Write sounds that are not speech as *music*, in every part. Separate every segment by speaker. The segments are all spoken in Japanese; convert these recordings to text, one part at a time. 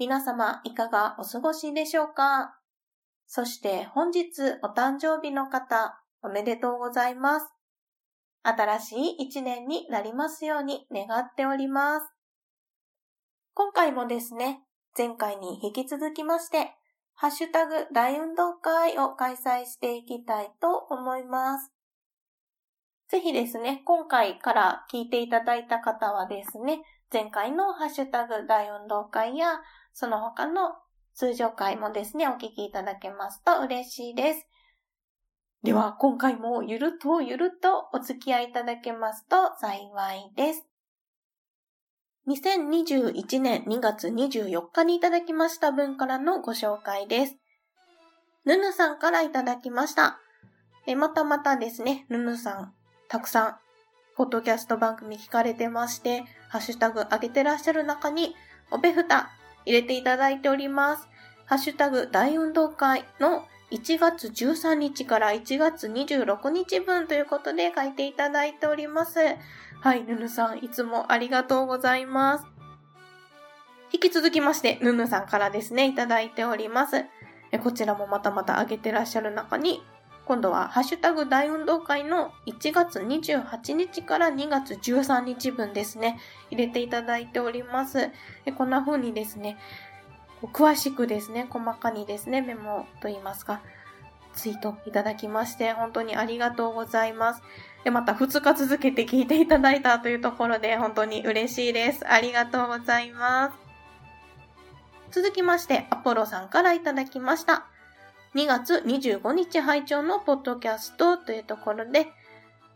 Speaker 1: 皆様いかがお過ごしでしょうか？そして本日お誕生日の方、おめでとうございます。新しい一年になりますように願っております。今回もですね、前回に引き続きまして、ハッシュタグ大運動会を開催していきたいと思います。ぜひですね、今回から聞いていただいた方はですね、前回のハッシュタグ大運動会や、その他の通常回もですね、お聞きいただけますと嬉しいです。では、今回もゆるとゆるとお付き合いいただけますと幸いです。2021年2月24日にいただきました分からのご紹介です。ぬぬさんからいただきました。え、またまたですね、ぬぬさん、たくさん、ポッドキャスト番組聞かれてまして、ハッシュタグ上げてらっしゃる中に、おべふた入れていただいております。ハッシュタグ大運動会の1月13日から1月26日分ということで書いていただいております。はい、ぬぬさん、いつもありがとうございます。引き続きまして、ぬぬさんからですね、いただいております。こちらもまたまた上げてらっしゃる中に、今度はハッシュタグ大運動会の1月28日から2月13日分ですね、入れていただいております。でこんな風にですね、詳しくですね、細かにですね、メモと言いますか、ツイートいただきまして、本当にありがとうございます。で、また2日続けて聞いていただいたというところで、本当に嬉しいです。ありがとうございます。続きまして、アポロさんからいただきました。2月25日拝聴のポッドキャストというところで、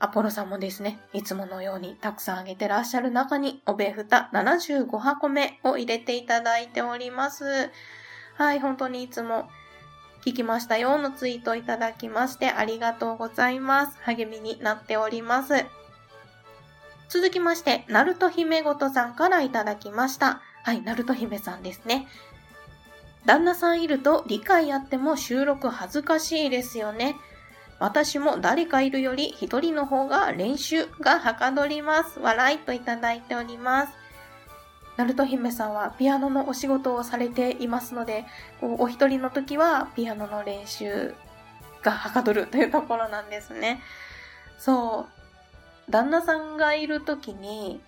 Speaker 1: アポロさんもですね、いつものようにたくさんあげてらっしゃる中に、おべふた75箱目を入れていただいております。はい、本当にいつも聞きましたよのツイートいただきましてありがとうございます。励みになっております。続きまして、ナルト姫ごとさんからいただきました。はい、ナルト姫さんですね。旦那さんいると理解あっても収録恥ずかしいですよね。私も誰かいるより一人の方が練習がはかどります。笑いといただいております。ナルト姫さんはピアノのお仕事をされていますので、お一人の時はピアノの練習がはかどるというところなんですね。そう。旦那さんがいる時に、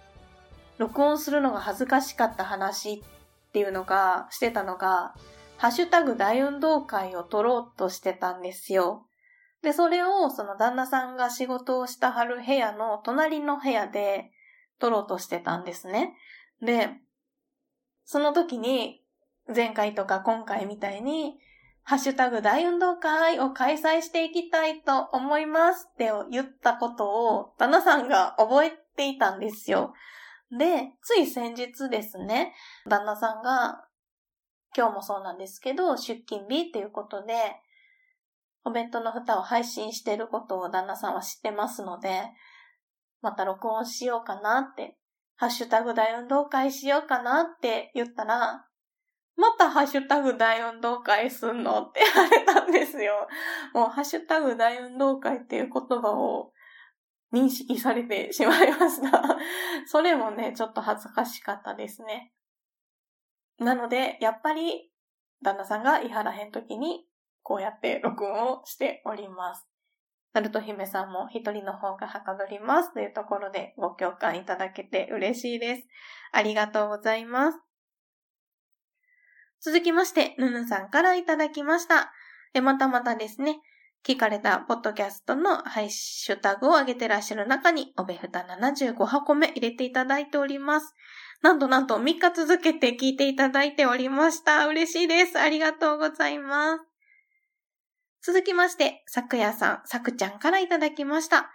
Speaker 1: 録音するのが恥ずかしかった話っっていうのが、してたのが、ハッシュタグ大運動会を撮ろうとしてたんですよ。で、それをその旦那さんが仕事をしたはる部屋の隣の部屋で撮ろうとしてたんですね。で、その時に前回とか今回みたいに、ハッシュタグ大運動会を開催していきたいと思いますって言ったことを旦那さんが覚えていたんですよ。で、つい先日ですね、旦那さんが、今日もそうなんですけど、出勤日っていうことで、お弁当の蓋を配信してることを旦那さんは知ってますので、また録音しようかなって、ハッシュタグ大運動会しようかなって言ったら、またハッシュタグ大運動会すんのって言われたんですよ。もうハッシュタグ大運動会っていう言葉を認識されてしまいました。*laughs* それもね、ちょっと恥ずかしかったですね。なので、やっぱり、旦那さんが言い張らへん時に、こうやって録音をしております。ナルト姫さんも一人の方がはかどりますというところでご共感いただけて嬉しいです。ありがとうございます。続きまして、ヌヌさんからいただきました。で、またまたですね、聞かれたポッドキャストのハッシュタグを上げてらっしゃる中に、おべふた75箱目入れていただいております。なんとなんと3日続けて聞いていただいておりました。嬉しいです。ありがとうございます。続きまして、さくやさん、さくちゃんからいただきました。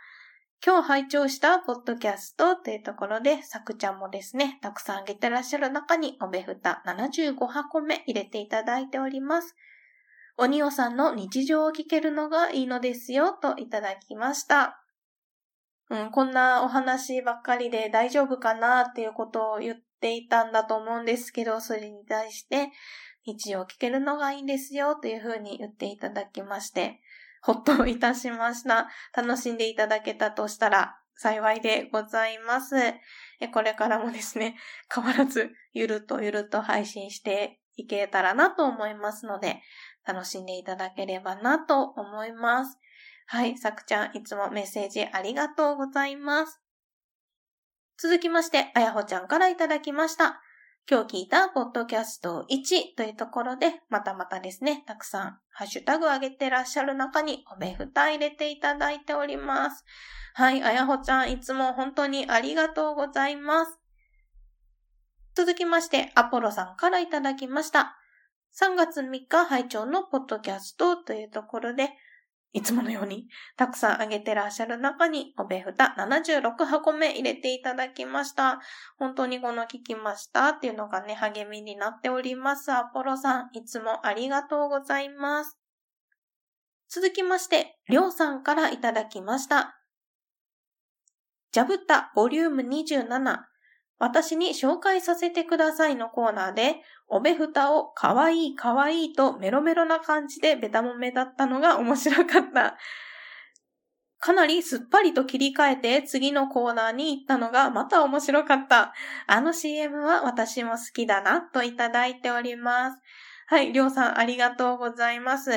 Speaker 1: 今日拝聴したポッドキャストというところで、さくちゃんもですね、たくさんあげてらっしゃる中に、おべふた75箱目入れていただいております。おにおさんの日常を聞けるのがいいのですよ、といただきました。うん、こんなお話ばっかりで大丈夫かなっていうことを言っていたんだと思うんですけど、それに対して、日常を聞けるのがいいんですよ、というふうに言っていただきまして、ほっといたしました。楽しんでいただけたとしたら幸いでございます。これからもですね、変わらずゆるとゆると配信していけたらなと思いますので、楽しんでいただければなと思います。はい、さくちゃんいつもメッセージありがとうございます。続きまして、あやほちゃんからいただきました。今日聞いたポッドキャスト1というところで、またまたですね、たくさんハッシュタグ上げてらっしゃる中におべふた入れていただいております。はい、あやほちゃんいつも本当にありがとうございます。続きまして、アポロさんからいただきました。3月3日拝聴のポッドキャストというところで、いつものようにたくさんあげてらっしゃる中におべふた76箱目入れていただきました。本当にこの聞きましたっていうのがね、励みになっております。アポロさん、いつもありがとうございます。続きまして、りょうさんからいただきました。ジャブタボリューム27私に紹介させてくださいのコーナーで、おべふたをかわいいかわいいとメロメロな感じでベタもめだったのが面白かった。かなりすっぱりと切り替えて次のコーナーに行ったのがまた面白かった。あの CM は私も好きだなといただいております。はい、りょうさんありがとうございます。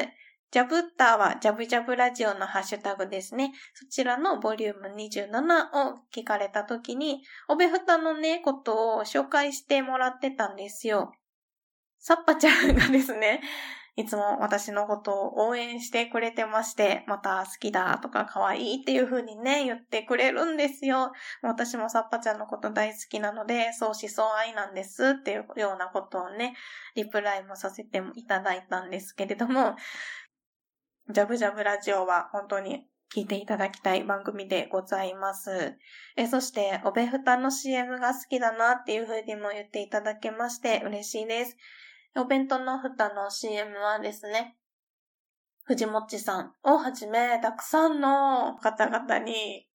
Speaker 1: ジャブッターはジャブジャブラジオのハッシュタグですね。そちらのボリューム27を聞かれた時に、おべふたのね、ことを紹介してもらってたんですよ。サッパちゃんがですね、いつも私のことを応援してくれてまして、また好きだとか可愛いっていう風にね、言ってくれるんですよ。私もサッパちゃんのこと大好きなので、相思相愛なんですっていうようなことをね、リプライもさせていただいたんですけれども、ジャブジャブラジオは本当に聞いていただきたい番組でございます。えそして、おべふたの CM が好きだなっていう風にも言っていただけまして嬉しいです。お弁当のふたの CM はですね、藤もっちさんをはじめ、たくさんの方々に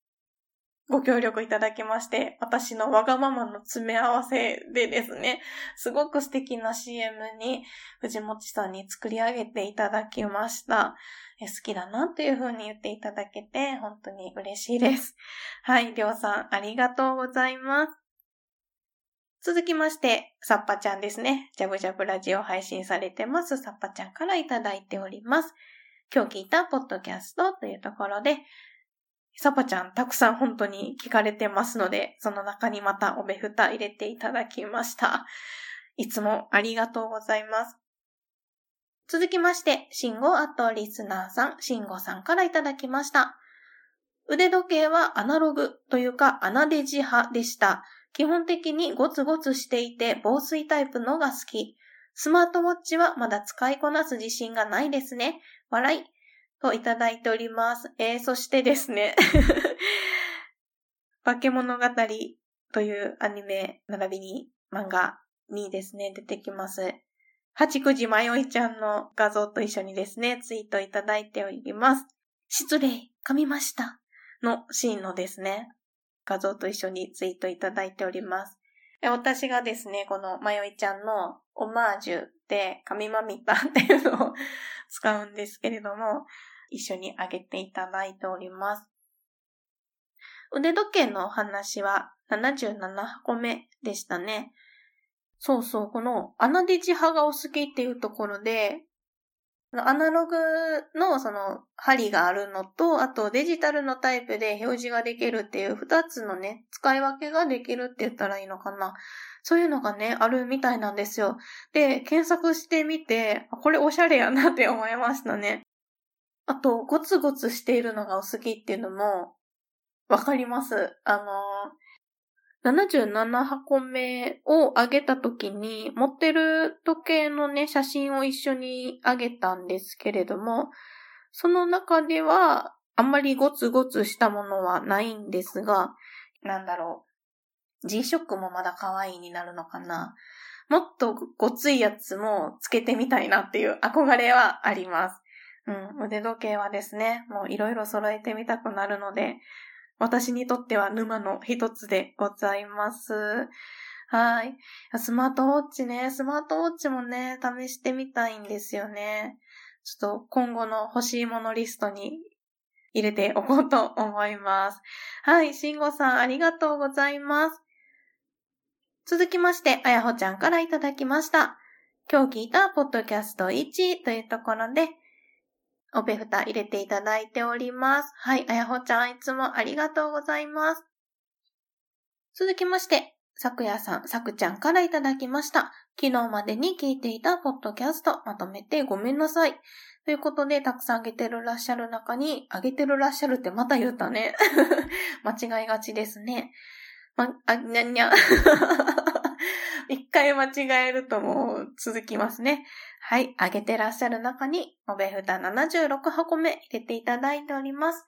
Speaker 1: ご協力いただきまして、私のわがままの詰め合わせでですね、すごく素敵な CM に藤もちさんに作り上げていただきました。好きだなというふうに言っていただけて、本当に嬉しいです。はい、りょうさんありがとうございます。続きまして、さっぱちゃんですね。ジャブジャブラジオ配信されてます、さっぱちゃんからいただいております。今日聞いたポッドキャストというところで、サパちゃんたくさん本当に聞かれてますので、その中にまたおべふた入れていただきました。いつもありがとうございます。続きまして、シンゴアットリスナーさん、シンゴさんからいただきました。腕時計はアナログというかアナデジ派でした。基本的にゴツゴツしていて防水タイプのが好き。スマートウォッチはまだ使いこなす自信がないですね。笑い。といただいております。えー、そしてですね *laughs* 化け物語というアニメ並びに漫画にですね、出てきます。八九時まよいちゃんの画像と一緒にですね、ツイートいただいております。失礼、噛みました。のシーンのですね、画像と一緒にツイートいただいております。私がですね、このまよいちゃんのオマージュで神まみたっていうのを *laughs* 使うんですけれども、一緒にあげていただいております。腕時計のお話は77箱目でしたね。そうそう、この穴デジ派がお好きっていうところで、アナログのその針があるのと、あとデジタルのタイプで表示ができるっていう二つのね、使い分けができるって言ったらいいのかな。そういうのがね、あるみたいなんですよ。で、検索してみて、これおしゃれやなって思いましたね。あと、ゴツゴツしているのがお好きっていうのも、わかります。あの77箱目を上げた時に、持ってる時計のね、写真を一緒に上げたんですけれども、その中では、あんまりゴツゴツしたものはないんですが、なんだろう。G-SHOCK もまだ可愛いになるのかな。もっとごついやつもつけてみたいなっていう憧れはあります。うん、腕時計はですね、もういろいろ揃えてみたくなるので、私にとっては沼の一つでございます。はい。スマートウォッチね、スマートウォッチもね、試してみたいんですよね。ちょっと今後の欲しいものリストに入れておこうと思います。はい、しんごさんありがとうございます。続きまして、あやほちゃんからいただきました。今日聞いたポッドキャスト1というところで、オペフタ入れていただいております。はい、あやほちゃんいつもありがとうございます。続きまして、さくやさん、さくちゃんからいただきました。昨日までに聞いていたポッドキャストまとめてごめんなさい。ということで、たくさんあげてるらっしゃる中に、あげてるらっしゃるってまた言ったね。*laughs* 間違いがちですね。ま、あ、にゃんにゃん。*laughs* 一回間違えるともう続きますね。はい。あげてらっしゃる中に、おべふた76箱目入れていただいております。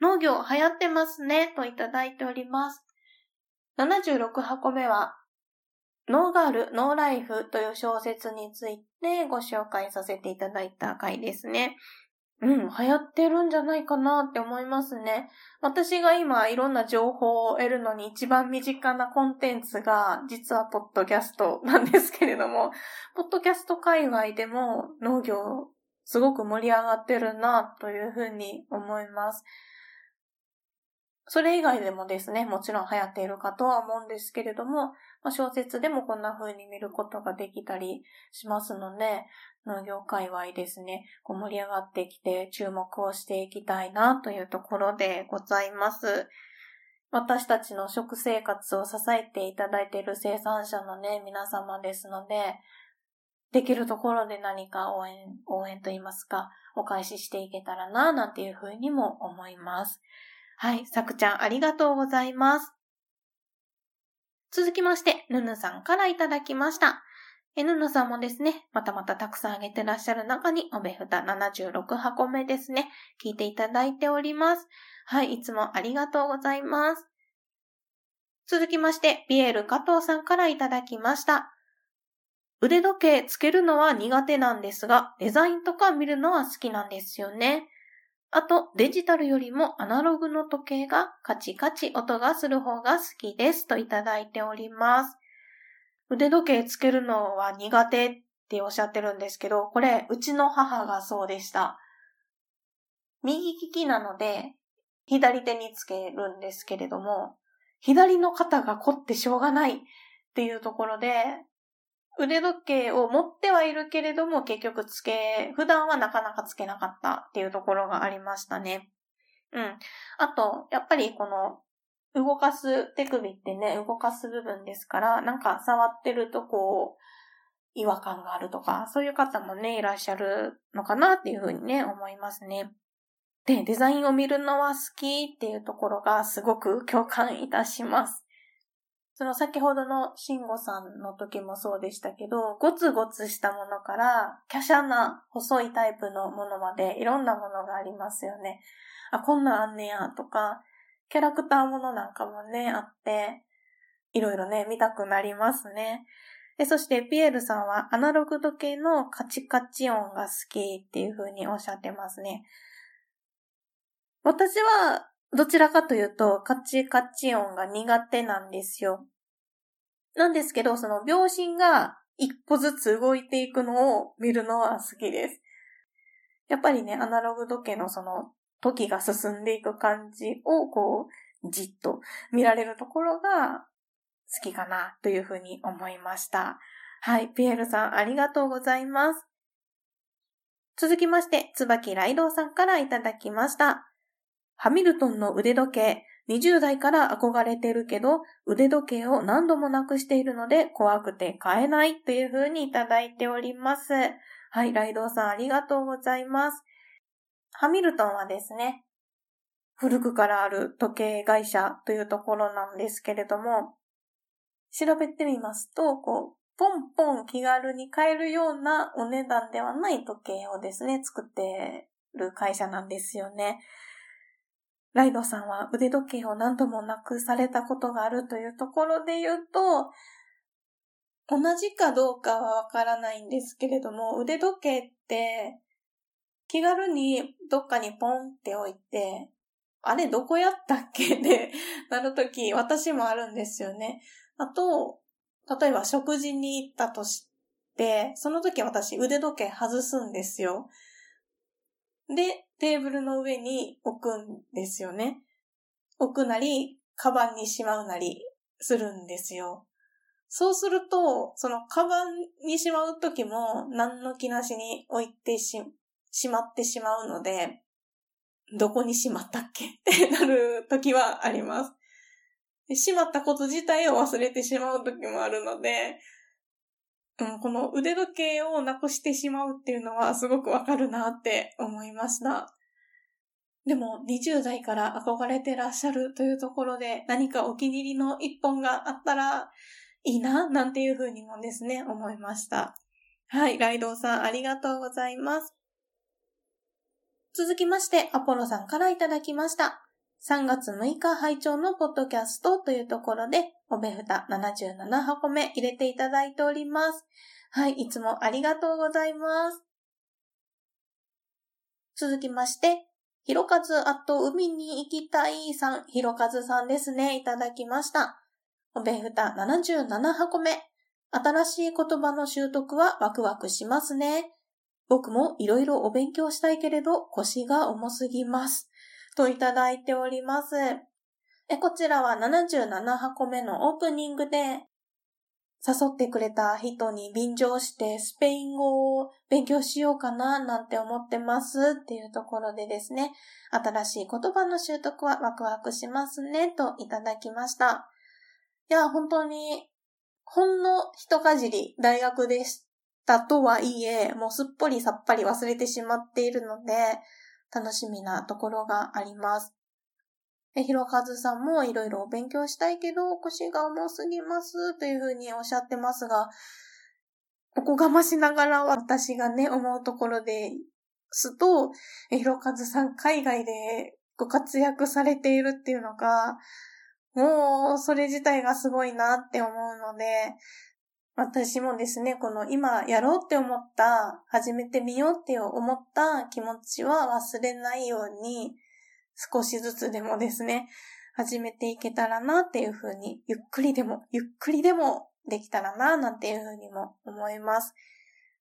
Speaker 1: 農業流行ってますね、といただいております。76箱目は、ノーガール、ノーライフという小説についてご紹介させていただいた回ですね。うん、流行ってるんじゃないかなって思いますね。私が今いろんな情報を得るのに一番身近なコンテンツが実はポッドキャストなんですけれども、ポッドキャスト界隈でも農業すごく盛り上がってるなというふうに思います。それ以外でもですね、もちろん流行っているかとは思うんですけれども、まあ、小説でもこんな風に見ることができたりしますので、農業界隈ですね、こう盛り上がってきて注目をしていきたいなというところでございます。私たちの食生活を支えていただいている生産者のね、皆様ですので、できるところで何か応援、応援と言いますか、お返ししていけたらな、なんていうふうにも思います。はい、さくちゃんありがとうございます。続きまして、ぬぬさんからいただきました。えぬぬさんもですね、またまたたくさんあげてらっしゃる中に、おべふた76箱目ですね、聞いていただいております。はい、いつもありがとうございます。続きまして、ピエール加藤さんからいただきました。腕時計つけるのは苦手なんですが、デザインとか見るのは好きなんですよね。あと、デジタルよりもアナログの時計がカチカチ音がする方が好きですといただいております。腕時計つけるのは苦手っておっしゃってるんですけど、これ、うちの母がそうでした。右利きなので、左手につけるんですけれども、左の肩が凝ってしょうがないっていうところで、腕時計を持ってはいるけれども、結局つけ、普段はなかなかつけなかったっていうところがありましたね。うん。あと、やっぱりこの、動かす手首ってね、動かす部分ですから、なんか触ってるとこう、違和感があるとか、そういう方もね、いらっしゃるのかなっていうふうにね、思いますね。で、デザインを見るのは好きっていうところがすごく共感いたします。その先ほどの慎吾さんの時もそうでしたけど、ゴツゴツしたものから、華奢な細いタイプのものまでいろんなものがありますよね。あ、こんなんあんねやとか、キャラクターものなんかもね、あって、いろいろね、見たくなりますね。で、そしてピエールさんはアナログ時計のカチカチ音が好きっていう風におっしゃってますね。私はどちらかというと、カチカチ音が苦手なんですよ。なんですけど、その秒針が一歩ずつ動いていくのを見るのは好きです。やっぱりね、アナログ時計のその時が進んでいく感じをこう、じっと見られるところが好きかなというふうに思いました。はい、ピエールさんありがとうございます。続きまして、椿ライドウさんからいただきました。ハミルトンの腕時計、20代から憧れてるけど、腕時計を何度もなくしているので怖くて買えないという風にいただいております。はい、ライドウさんありがとうございます。ハミルトンはですね、古くからある時計会社というところなんですけれども、調べてみますと、こう、ポンポン気軽に買えるようなお値段ではない時計をですね、作ってる会社なんですよね。ライドさんは腕時計を何度もなくされたことがあるというところで言うと、同じかどうかはわからないんですけれども、腕時計って気軽にどっかにポンって置いて、あれどこやったっけ？って *laughs* なるとき、私もあるんですよね。あと、例えば食事に行ったとして、その時私腕時計外すんですよ。で、テーブルの上に置くんですよね。置くなり、カバンにしまうなりするんですよ。そうすると、そのカバンにしまうときも何の気なしに置いてし、しまってしまうので、どこにしまったっけ？ってなるときはあります。しまったこと自体を忘れてしまうときもあるので、うん、この腕時計をなくしてしまうっていうのはすごくわかるなって思いました。でも20代から憧れてらっしゃるというところで何かお気に入りの一本があったらいいな、なんていうふうにもですね、思いました。はい、ライドウさんありがとうございます。続きまして、アポロさんからいただきました。3月6日拝聴のポッドキャストというところで、おべふた77箱目入れていただいております。はい、いつもありがとうございます。続きまして、ひろかずあと海に行きたいさん、ひろかずさんですね、いただきました。おべふた77箱目。新しい言葉の習得はワクワクしますね。僕もいろいろお勉強したいけれど腰が重すぎます。といただいております。え、こちらは77箱目のオープニングで、誘ってくれた人に便乗してスペイン語を勉強しようかななんて思ってますっていうところでですね、新しい言葉の習得はワクワクしますねといただきました。いや、本当に、ほんの一かじり大学でしたとはいえ、もうすっぽりさっぱり忘れてしまっているので、楽しみなところがあります。え、ひろかずさんもいろいろお勉強したいけど、腰が重すぎますというふうにおっしゃってますが、おこがましながら私がね、思うところですと、え、ひろかずさん海外でご活躍されているっていうのが、もう、それ自体がすごいなって思うので、私もですね、この今やろうって思った、始めてみようって思った気持ちは忘れないように、少しずつでもですね、始めていけたらなっていうふうに、ゆっくりでも、ゆっくりでもできたらななんていうふうにも思います。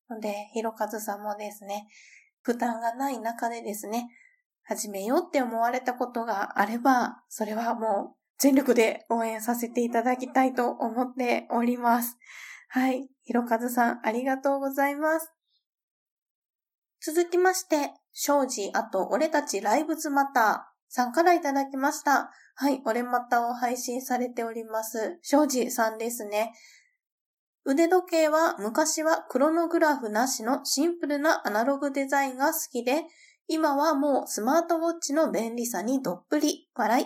Speaker 1: ので、ひろかずさんもですね、負担がない中でですね、始めようって思われたことがあれば、それはもう全力で応援させていただきたいと思っております。はい。ひろかずさん、ありがとうございます。続きまして、庄司、あと、俺たちライブズマターさんからいただきました。はい、俺またを配信されております。庄司さんですね。腕時計は昔はクロノグラフなしのシンプルなアナログデザインが好きで、今はもうスマートウォッチの便利さにどっぷり笑い。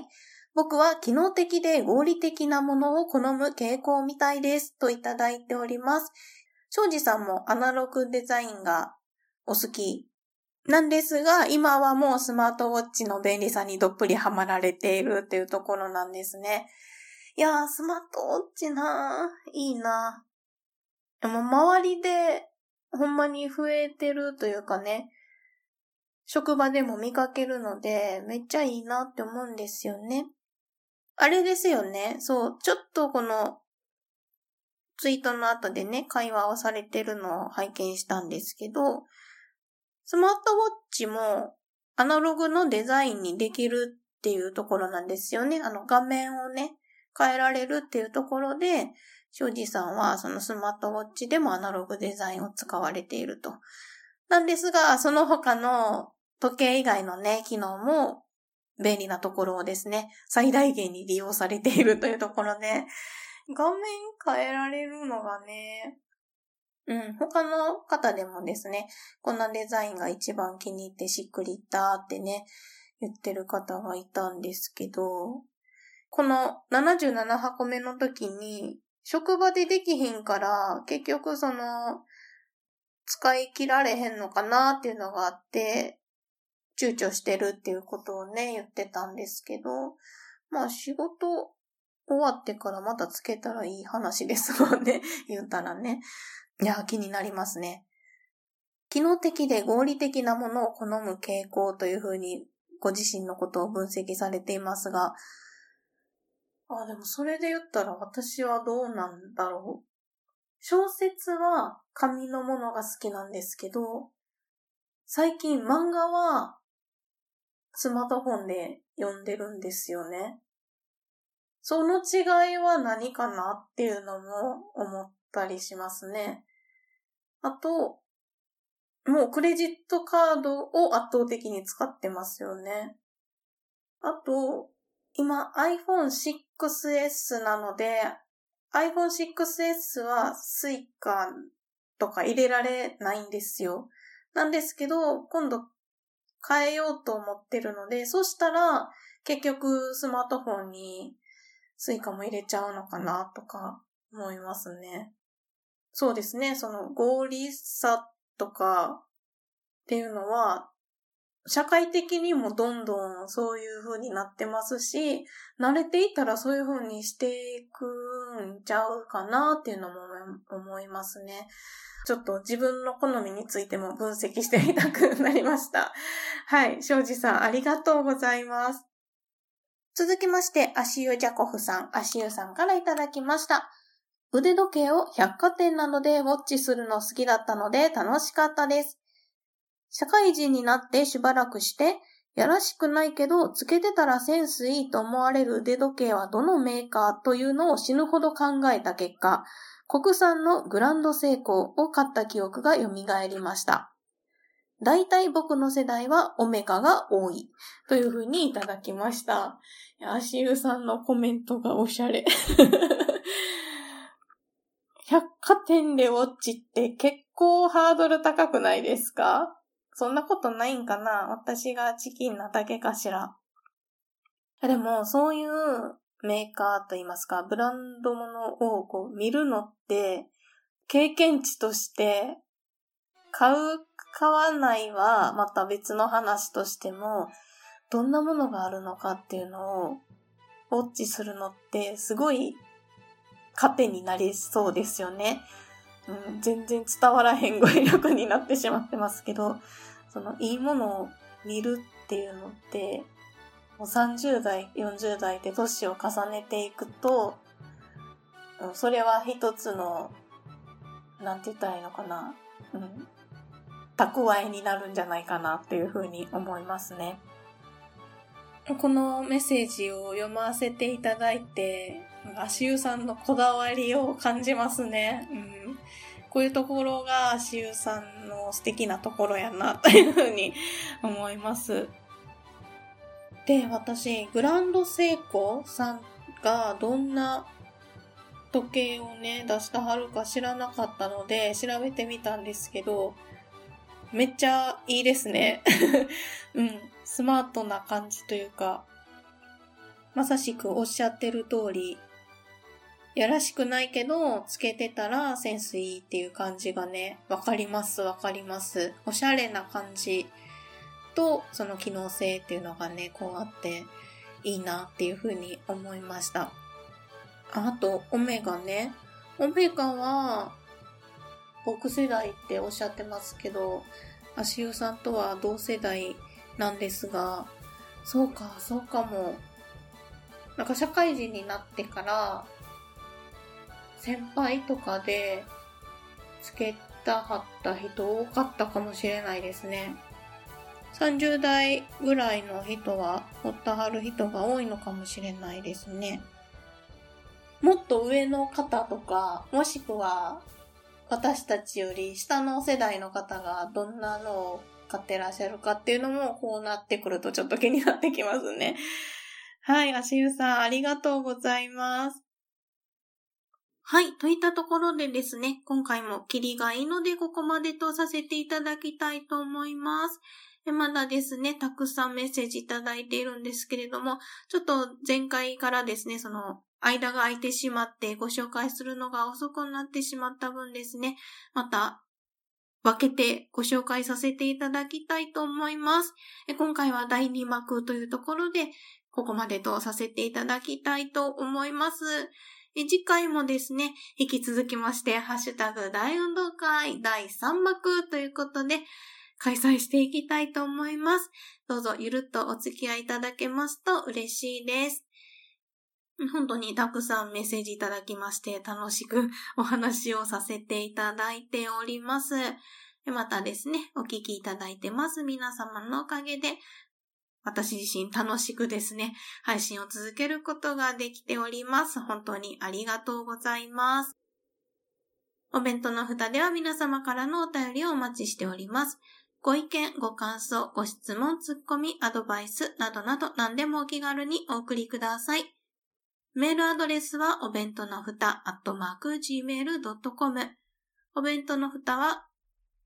Speaker 1: 僕は機能的で合理的なものを好む傾向みたいです。といただいております。庄司さんもアナログデザインがお好きなんですが、今はもうスマートウォッチの便利さにどっぷりハマられているっていうところなんですね。いやー、スマートウォッチなー、いいなー。でも周りでほんまに増えてるというかね、職場でも見かけるので、めっちゃいいなって思うんですよね。あれですよね。そう、ちょっとこの、ツイートの後でね、会話をされてるのを拝見したんですけど、スマートウォッチもアナログのデザインにできるっていうところなんですよね。あの画面をね、変えられるっていうところで、庄司さんはそのスマートウォッチでもアナログデザインを使われていると。なんですが、その他の時計以外のね、機能も便利なところをですね、最大限に利用されているというところで、画面変えられるのがね、うん、他の方でもですね、こんなデザインが一番気に入ってしっくりいったってね、言ってる方がいたんですけど、この77箱目の時に、職場でできひんから、結局その、使い切られへんのかなっていうのがあって、躊躇してるっていうことをね、言ってたんですけど、まあ仕事終わってからまたつけたらいい話ですもんね。*laughs* 言ったらね。いや、気になりますね。機能的で合理的なものを好む傾向というふうにご自身のことを分析されていますが、あ、でもそれで言ったら私はどうなんだろう。小説は紙のものが好きなんですけど、最近漫画はスマートフォンで読んでるんですよね。その違いは何かなっていうのも思ったりしますね。あと、もうクレジットカードを圧倒的に使ってますよね。あと、今 iPhone 6S なので、iPhone 6S は Suica とか入れられないんですよ。なんですけど、今度変えようと思ってるので、そしたら結局スマートフォンに Suica も入れちゃうのかなとか思いますね。そうですね、その合理さとかっていうのは社会的にもどんどんそういう風になってますし、慣れていたらそういう風にしていくんちゃうかなっていうのも思いますね。ちょっと自分の好みについても分析してみたくなりました。はい。庄司さん、ありがとうございます。続きまして、足湯ジャコフさん、足湯さんからいただきました。腕時計を百貨店などでウォッチするの好きだったので楽しかったです。社会人になってしばらくして、やらしくないけど、つけてたらセンスいいと思われる腕時計はどのメーカーというのを死ぬほど考えた結果、国産のグランドセイコーを買った記憶が蘇りました。大体僕の世代はオメガが多い。というふうにいただきました。足湯さんのコメントがおしゃれ。*laughs* 百貨店でウォッチって結構ハードル高くないですか？そんなことないんかな？私がチキンなだけかしら。でも、そういうメーカーといいますか、ブランドものをこう見るのって、経験値として、買う、買わないはまた別の話としても、どんなものがあるのかっていうのを、ウォッチするのってすごい糧になりそうですよね。うん、全然伝わらへん語彙力になってしまってますけど、そのいいものを見るっていうのって、もう30代、40代で年を重ねていくと、それは一つの、なんて言ったらいいのかな。うん。蓄えになるんじゃないかなっていうふうに思いますね。このメッセージを読ませていただいて、足湯さんのこだわりを感じますね。うん、こういうところが足湯さんの素敵なところやな、というふうに思います。で、私、グランドセイコーさんがどんな時計をね、出したはるか知らなかったので、調べてみたんですけど、めっちゃいいですね。*laughs* うん。スマートな感じというか、まさしくおっしゃってる通り、やらしくないけど、つけてたらセンスいいっていう感じがね、わかります、わかります。おしゃれな感じと、その機能性っていうのがね、こうあっていいなっていうふうに思いました。あと、オメガね。オメガは、僕世代っておっしゃってますけど、足湯さんとは同世代なんですが、そうか、そうかも。なんか社会人になってから、先輩とかで、つけたはった人多かったかもしれないですね。30代ぐらいの人は、持ったはる人が多いのかもしれないですね。もっと上の方とか、もしくは私たちより下の世代の方がどんなのを買ってらっしゃるかっていうのも、こうなってくるとちょっと気になってきますね。はい、足湯さん、ありがとうございます。はい。といったところでですね、今回もキリがいいのでここまでとさせていただきたいと思います。まだですね、たくさんメッセージいただいているんですけれども、ちょっと前回からですね、その間が空いてしまってご紹介するのが遅くなってしまった分ですね、また分けてご紹介させていただきたいと思います。今回は第2幕というところで、ここまでとさせていただきたいと思います。次回もですね、引き続きまして、ハッシュタグ大運動会第3幕ということで、開催していきたいと思います。どうぞゆるっとお付き合いいただけますと嬉しいです。本当にたくさんメッセージいただきまして楽しくお話をさせていただいております。またですね、お聞きいただいてます皆様のおかげで私自身楽しくですね、配信を続けることができております。本当にありがとうございます。お弁当の蓋では皆様からのお便りをお待ちしております。ご意見、ご感想、ご質問、ツッコミ、アドバイスなどなど何でもお気軽にお送りください。メールアドレスはお弁当のふた、アットマーク、gmail.com。お弁当のふたは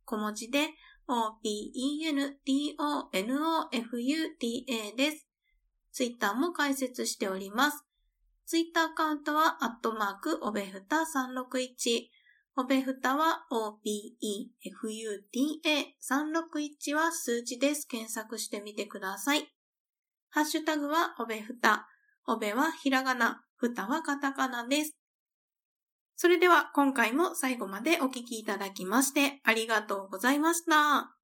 Speaker 1: 小文字で opentonofuta です。ツイッターも開設しております。ツイッターアカウントは、アットマーク、おべふた361。おべふたは OBEFUTA361 は数字です。検索してみてください。ハッシュタグはおべふた。おべはひらがな、ふたはカタカナです。それでは今回も最後までお聴きいただきましてありがとうございました。